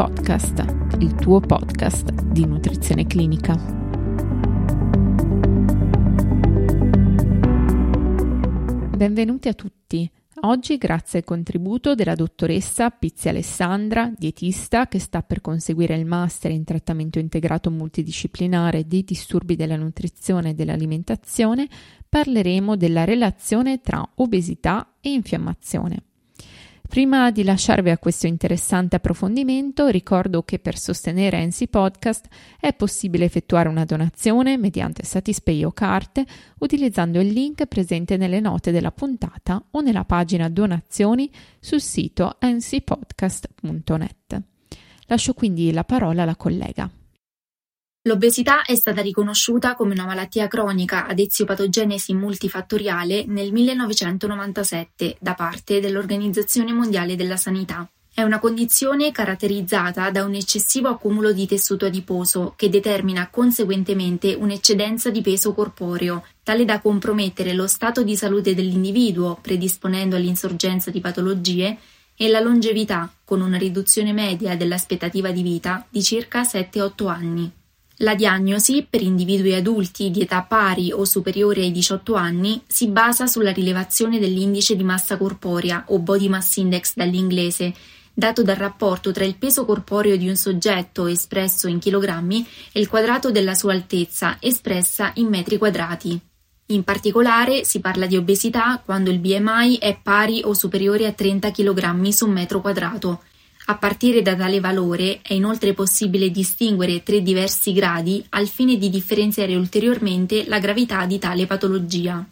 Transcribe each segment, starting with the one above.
Podcast, il tuo podcast di nutrizione clinica. Benvenuti a tutti. Oggi, grazie al contributo della dottoressa Pizzi Alessandra, dietista che sta per conseguire il master in trattamento integrato multidisciplinare dei disturbi della nutrizione e dell'alimentazione, parleremo della relazione tra obesità e infiammazione. Prima di lasciarvi a questo interessante approfondimento, ricordo che per sostenere NC Podcast è possibile effettuare una donazione mediante Satispay o carte utilizzando il link presente nelle note della puntata o nella pagina donazioni sul sito ncpodcast.net. Lascio quindi la parola alla collega. L'obesità è stata riconosciuta come una malattia cronica ad eziopatogenesi multifattoriale nel 1997 da parte dell'Organizzazione Mondiale della Sanità. È una condizione caratterizzata da un eccessivo accumulo di tessuto adiposo che determina conseguentemente un'eccedenza di peso corporeo, tale da compromettere lo stato di salute dell'individuo, predisponendo all'insorgenza di patologie, e la longevità, con una riduzione media dell'aspettativa di vita di circa 7-8 anni. La diagnosi, per individui adulti di età pari o superiore ai 18 anni, si basa sulla rilevazione dell'indice di massa corporea o body mass index dall'inglese, dato dal rapporto tra il peso corporeo di un soggetto espresso in chilogrammi e il quadrato della sua altezza espressa in metri quadrati. In particolare si parla di obesità quando il BMI è pari o superiore a 30 kg su metro quadrato, a partire da tale valore è inoltre possibile distinguere tre diversi gradi al fine di differenziare ulteriormente la gravità di tale patologia.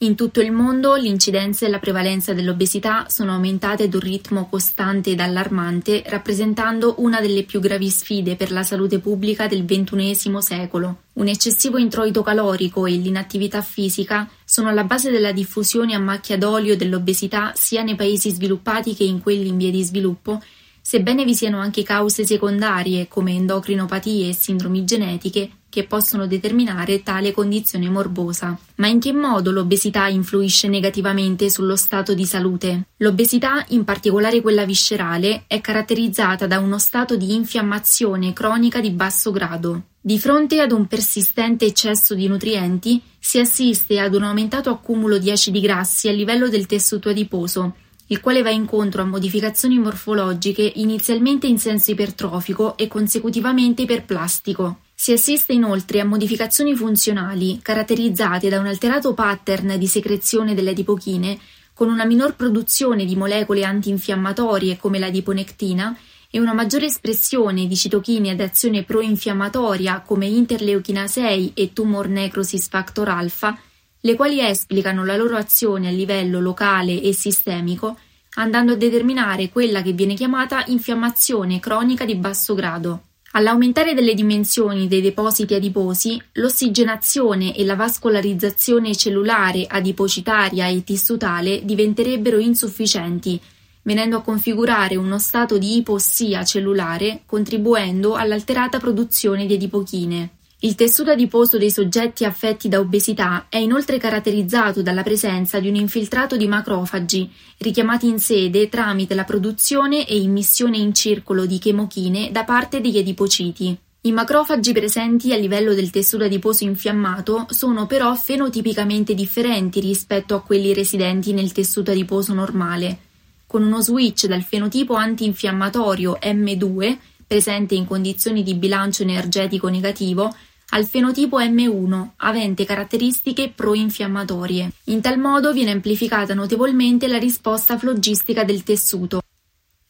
In tutto il mondo l'incidenza e la prevalenza dell'obesità sono aumentate ad un ritmo costante ed allarmante, rappresentando una delle più gravi sfide per la salute pubblica del XXI secolo. Un eccessivo introito calorico e l'inattività fisica sono alla base della diffusione a macchia d'olio dell'obesità sia nei paesi sviluppati che in quelli in via di sviluppo sebbene vi siano anche cause secondarie come endocrinopatie e sindromi genetiche che possono determinare tale condizione morbosa. Ma in che modo l'obesità influisce negativamente sullo stato di salute? L'obesità, in particolare quella viscerale, è caratterizzata da uno stato di infiammazione cronica di basso grado. Di fronte ad un persistente eccesso di nutrienti, si assiste ad un aumentato accumulo di acidi grassi a livello del tessuto adiposo, il quale va incontro a modificazioni morfologiche inizialmente in senso ipertrofico e consecutivamente iperplastico. Si assiste inoltre a modificazioni funzionali caratterizzate da un alterato pattern di secrezione delle adipochine con una minor produzione di molecole antinfiammatorie come la diponectina e una maggiore espressione di citochine ad azione proinfiammatoria come interleuchina 6 e tumor necrosis factor alpha le quali esplicano la loro azione a livello locale e sistemico, andando a determinare quella che viene chiamata infiammazione cronica di basso grado. All'aumentare delle dimensioni dei depositi adiposi, l'ossigenazione e la vascolarizzazione cellulare, adipocitaria e tissutale diventerebbero insufficienti, venendo a configurare uno stato di ipossia cellulare, contribuendo all'alterata produzione di adipochine. Il tessuto adiposo dei soggetti affetti da obesità è inoltre caratterizzato dalla presenza di un infiltrato di macrofagi, richiamati in sede tramite la produzione e immissione in circolo di chemochine da parte degli adipociti. I macrofagi presenti a livello del tessuto adiposo infiammato sono però fenotipicamente differenti rispetto a quelli residenti nel tessuto adiposo normale, con uno switch dal fenotipo antinfiammatorio M2 presente in condizioni di bilancio energetico negativo, al fenotipo M1, avente caratteristiche pro-infiammatorie. In tal modo viene amplificata notevolmente la risposta flogistica del tessuto.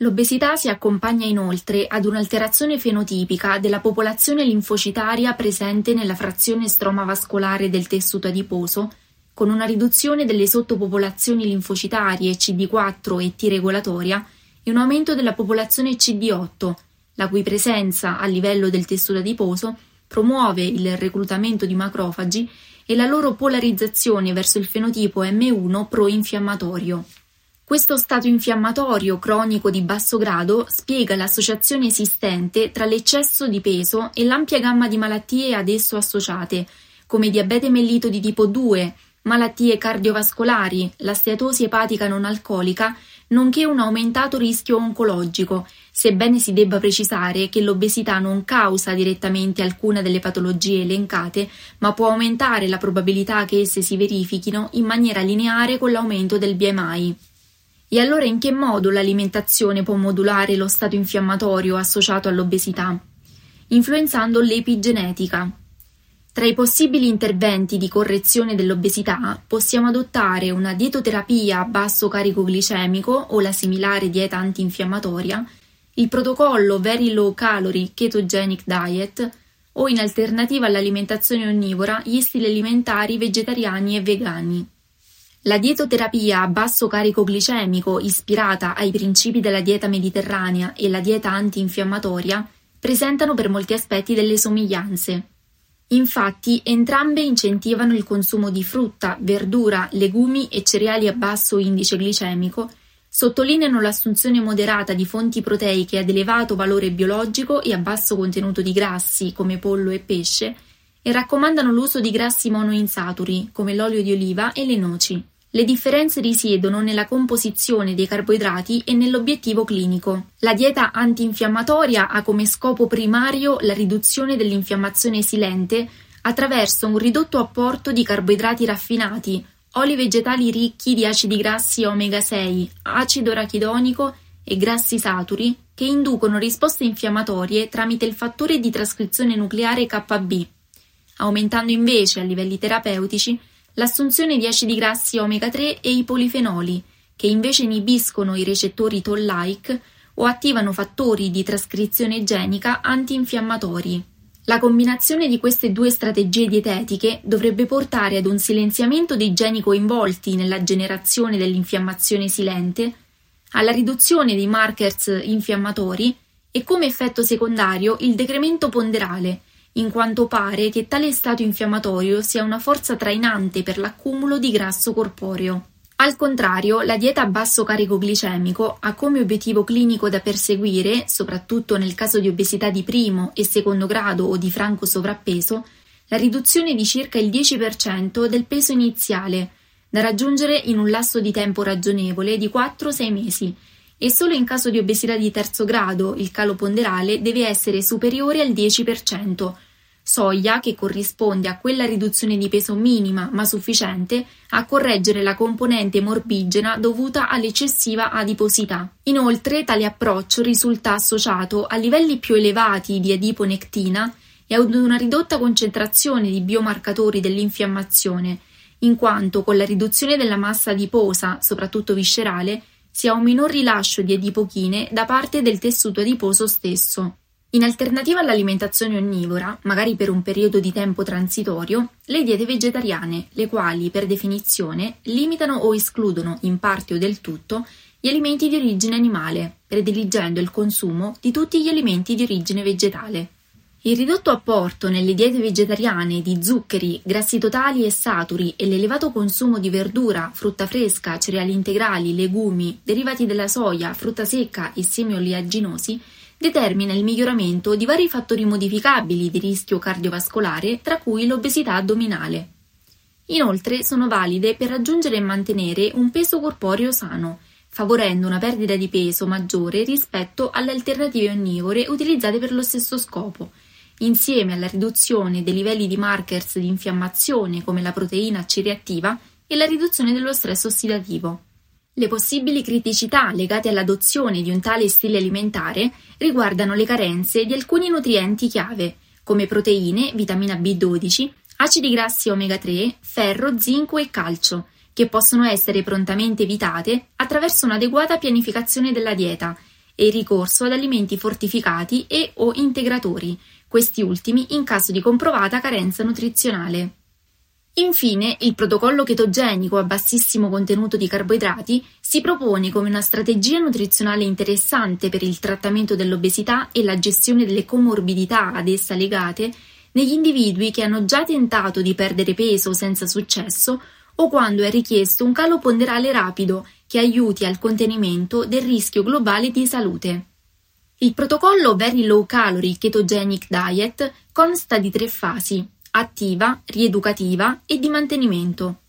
L'obesità si accompagna inoltre ad un'alterazione fenotipica della popolazione linfocitaria presente nella frazione stroma vascolare del tessuto adiposo, con una riduzione delle sottopopolazioni linfocitarie CD4 e T regolatoria e un aumento della popolazione CD8, la cui presenza a livello del tessuto adiposo promuove il reclutamento di macrofagi e la loro polarizzazione verso il fenotipo M1 pro-infiammatorio. Questo stato infiammatorio cronico di basso grado spiega l'associazione esistente tra l'eccesso di peso e l'ampia gamma di malattie ad esso associate, come diabete mellito di tipo 2, malattie cardiovascolari, la steatosi epatica non alcolica, nonché un aumentato rischio oncologico, sebbene si debba precisare che l'obesità non causa direttamente alcuna delle patologie elencate, ma può aumentare la probabilità che esse si verifichino in maniera lineare con l'aumento del BMI. E allora in che modo l'alimentazione può modulare lo stato infiammatorio associato all'obesità? Influenzando l'epigenetica. Tra i possibili interventi di correzione dell'obesità possiamo adottare una dietoterapia a basso carico glicemico o la similare dieta antinfiammatoria, il protocollo Very Low Calorie Ketogenic Diet o in alternativa all'alimentazione onnivora gli stili alimentari vegetariani e vegani. La dietoterapia a basso carico glicemico ispirata ai principi della dieta mediterranea e la dieta antinfiammatoria presentano per molti aspetti delle somiglianze. Infatti entrambe incentivano il consumo di frutta, verdura, legumi e cereali a basso indice glicemico Sottolineano l'assunzione moderata di fonti proteiche ad elevato valore biologico e a basso contenuto di grassi, come pollo e pesce, e raccomandano l'uso di grassi monoinsaturi, come l'olio di oliva e le noci. Le differenze risiedono nella composizione dei carboidrati e nell'obiettivo clinico. La dieta antinfiammatoria ha come scopo primario la riduzione dell'infiammazione silente attraverso un ridotto apporto di carboidrati raffinati, oli vegetali ricchi di acidi grassi omega 6, acido rachidonico e grassi saturi che inducono risposte infiammatorie tramite il fattore di trascrizione nucleare Kb, aumentando invece a livelli terapeutici l'assunzione di acidi grassi omega 3 e i polifenoli, che invece inibiscono i recettori toll-like o attivano fattori di trascrizione genica antinfiammatori. La combinazione di queste due strategie dietetiche dovrebbe portare ad un silenziamento dei geni coinvolti nella generazione dell'infiammazione silente, alla riduzione dei markers infiammatori e come effetto secondario il decremento ponderale, in quanto pare che tale stato infiammatorio sia una forza trainante per l'accumulo di grasso corporeo. Al contrario, la dieta a basso carico glicemico ha come obiettivo clinico da perseguire, soprattutto nel caso di obesità di primo e secondo grado o di franco sovrappeso, la riduzione di circa il 10% del peso iniziale, da raggiungere in un lasso di tempo ragionevole di 4-6 mesi, e solo in caso di obesità di terzo grado il calo ponderale deve essere superiore al 10%, soglia che corrisponde a quella riduzione di peso minima ma sufficiente a correggere la componente morbigena dovuta all'eccessiva adiposità. Inoltre tale approccio risulta associato a livelli più elevati di adiponectina e ad una ridotta concentrazione di biomarcatori dell'infiammazione, in quanto con la riduzione della massa adiposa, soprattutto viscerale, si ha un minor rilascio di adipochine da parte del tessuto adiposo stesso. In alternativa all'alimentazione onnivora, magari per un periodo di tempo transitorio, le diete vegetariane, le quali, per definizione, limitano o escludono, in parte o del tutto, gli alimenti di origine animale, prediligendo il consumo di tutti gli alimenti di origine vegetale. Il ridotto apporto nelle diete vegetariane di zuccheri, grassi totali e saturi e l'elevato consumo di verdura, frutta fresca, cereali integrali, legumi, derivati della soia, frutta secca e semi oleaginosi determina il miglioramento di vari fattori modificabili di rischio cardiovascolare, tra cui l'obesità addominale. Inoltre sono valide per raggiungere e mantenere un peso corporeo sano, favorendo una perdita di peso maggiore rispetto alle alternative onnivore utilizzate per lo stesso scopo, insieme alla riduzione dei livelli di markers di infiammazione come la proteina C reattiva e la riduzione dello stress ossidativo. Le possibili criticità legate all'adozione di un tale stile alimentare riguardano le carenze di alcuni nutrienti chiave, come proteine, vitamina B12, acidi grassi omega 3, ferro, zinco e calcio, che possono essere prontamente evitate attraverso un'adeguata pianificazione della dieta e il ricorso ad alimenti fortificati e o integratori, questi ultimi in caso di comprovata carenza nutrizionale. Infine, il protocollo chetogenico a bassissimo contenuto di carboidrati si propone come una strategia nutrizionale interessante per il trattamento dell'obesità e la gestione delle comorbidità ad essa legate negli individui che hanno già tentato di perdere peso senza successo o quando è richiesto un calo ponderale rapido che aiuti al contenimento del rischio globale di salute. Il protocollo Very Low Calorie Ketogenic Diet consta di tre fasi attiva, rieducativa e di mantenimento.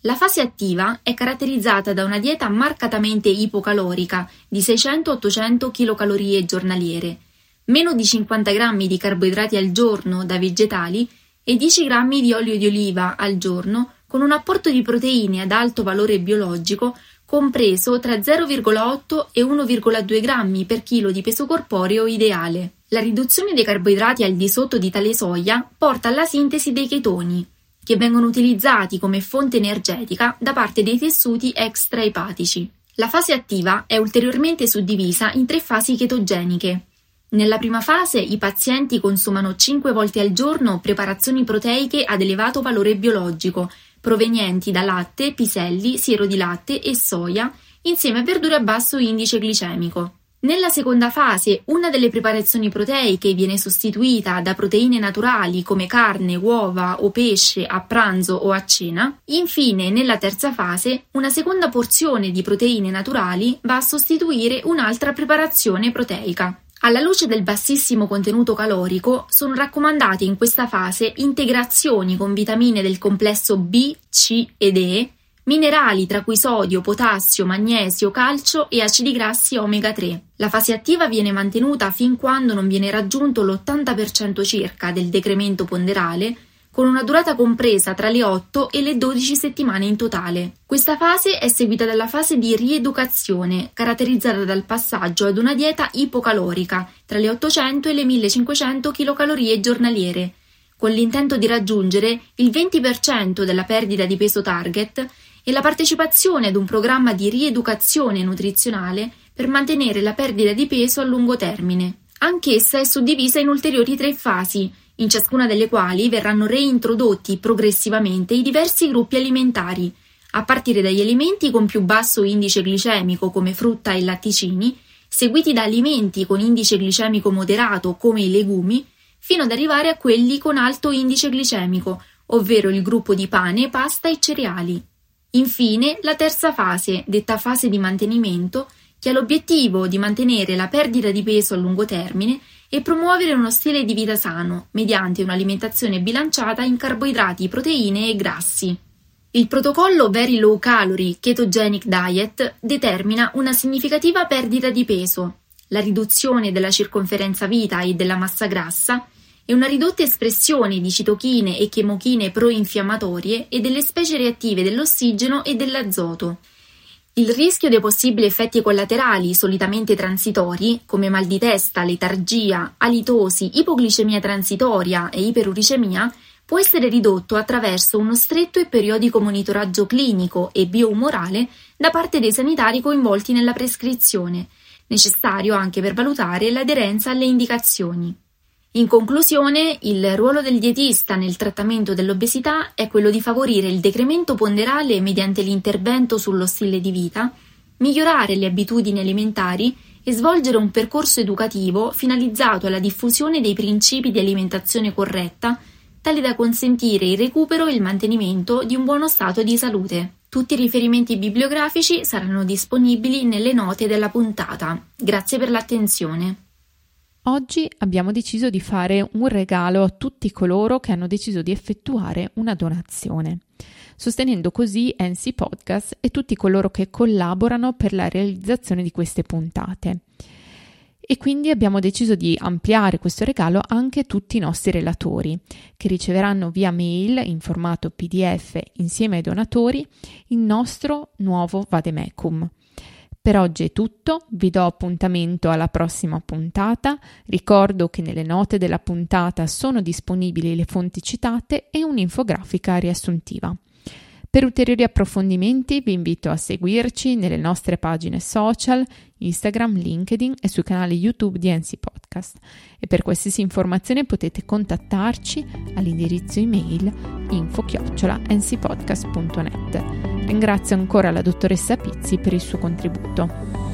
La fase attiva è caratterizzata da una dieta marcatamente ipocalorica di 600-800 kcal giornaliere, meno di 50 grammi di carboidrati al giorno da vegetali e 10 grammi di olio di oliva al giorno con un apporto di proteine ad alto valore biologico compreso tra 0,8 e 1,2 grammi per chilo di peso corporeo ideale. La riduzione dei carboidrati al di sotto di tale soglia porta alla sintesi dei chetoni, che vengono utilizzati come fonte energetica da parte dei tessuti extraepatici. La fase attiva è ulteriormente suddivisa in tre fasi chetogeniche. Nella prima fase i pazienti consumano 5 volte al giorno preparazioni proteiche ad elevato valore biologico, provenienti da latte, piselli, siero di latte e soia, insieme a verdure a basso indice glicemico. Nella seconda fase, una delle preparazioni proteiche viene sostituita da proteine naturali come carne, uova o pesce a pranzo o a cena. Infine, nella terza fase, una seconda porzione di proteine naturali va a sostituire un'altra preparazione proteica. Alla luce del bassissimo contenuto calorico, sono raccomandate in questa fase integrazioni con vitamine del complesso B, C ed E minerali tra cui sodio, potassio, magnesio, calcio e acidi grassi omega 3. La fase attiva viene mantenuta fin quando non viene raggiunto l'80% circa del decremento ponderale, con una durata compresa tra le 8 e le 12 settimane in totale. Questa fase è seguita dalla fase di rieducazione, caratterizzata dal passaggio ad una dieta ipocalorica, tra le 800 e le 1500 kcal giornaliere, con l'intento di raggiungere il 20% della perdita di peso target e la partecipazione ad un programma di rieducazione nutrizionale per mantenere la perdita di peso a lungo termine. Anch'essa è suddivisa in ulteriori tre fasi, in ciascuna delle quali verranno reintrodotti progressivamente i diversi gruppi alimentari, a partire dagli alimenti con più basso indice glicemico come frutta e latticini, seguiti da alimenti con indice glicemico moderato come i legumi, fino ad arrivare a quelli con alto indice glicemico, ovvero il gruppo di pane, pasta e cereali. Infine, la terza fase, detta fase di mantenimento, che ha l'obiettivo di mantenere la perdita di peso a lungo termine e promuovere uno stile di vita sano mediante un'alimentazione bilanciata in carboidrati, proteine e grassi. Il protocollo Very Low Calorie Ketogenic Diet determina una significativa perdita di peso, la riduzione della circonferenza vita e della massa grassa e una ridotta espressione di citochine e chemochine proinfiammatorie e delle specie reattive dell'ossigeno e dell'azoto. Il rischio dei possibili effetti collaterali solitamente transitori, come mal di testa, letargia, alitosi, ipoglicemia transitoria e iperuricemia, può essere ridotto attraverso uno stretto e periodico monitoraggio clinico e bioumorale da parte dei sanitari coinvolti nella prescrizione, necessario anche per valutare l'aderenza alle indicazioni. In conclusione, il ruolo del dietista nel trattamento dell'obesità è quello di favorire il decremento ponderale mediante l'intervento sullo stile di vita, migliorare le abitudini alimentari e svolgere un percorso educativo finalizzato alla diffusione dei principi di alimentazione corretta, tale da consentire il recupero e il mantenimento di un buono stato di salute. Tutti i riferimenti bibliografici saranno disponibili nelle note della puntata. Grazie per l'attenzione. Oggi abbiamo deciso di fare un regalo a tutti coloro che hanno deciso di effettuare una donazione, sostenendo così NC Podcast e tutti coloro che collaborano per la realizzazione di queste puntate. E quindi abbiamo deciso di ampliare questo regalo anche a tutti i nostri relatori, che riceveranno via mail in formato PDF insieme ai donatori il nostro nuovo Vademecum. Per oggi è tutto, vi do appuntamento alla prossima puntata, ricordo che nelle note della puntata sono disponibili le fonti citate e un'infografica riassuntiva. Per ulteriori approfondimenti vi invito a seguirci nelle nostre pagine social, Instagram, LinkedIn e sul canale YouTube di NC Podcast. E per qualsiasi informazione potete contattarci all'indirizzo email info-ncpodcast.net. Ringrazio ancora la dottoressa Pizzi per il suo contributo.